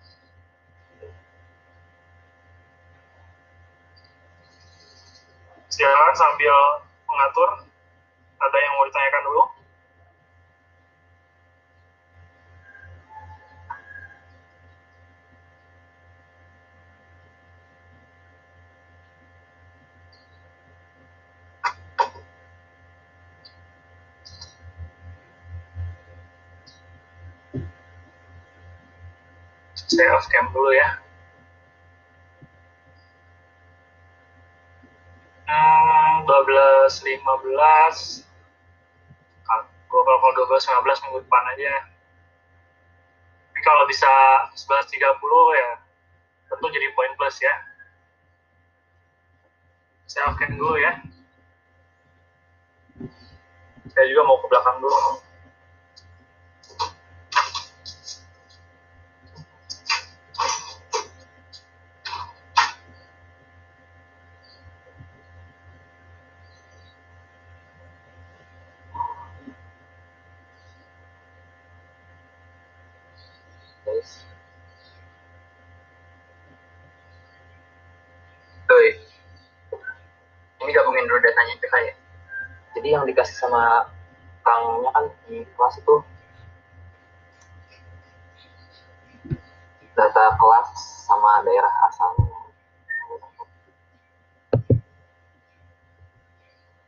Silakan sambil mengatur. Ada yang mau ditanyakan dulu? Saya off cam dulu ya. 12, 15. Gue kalau 12, 15 minggu depan aja. Tapi kalau bisa 11.30 ya tentu jadi poin plus ya. Saya off cam dulu ya. Saya juga mau ke belakang dulu. guys Tuh, ini gabungin dulu datanya ke saya. Jadi yang dikasih sama Kangnya kan di kelas itu. Data kelas sama daerah asalnya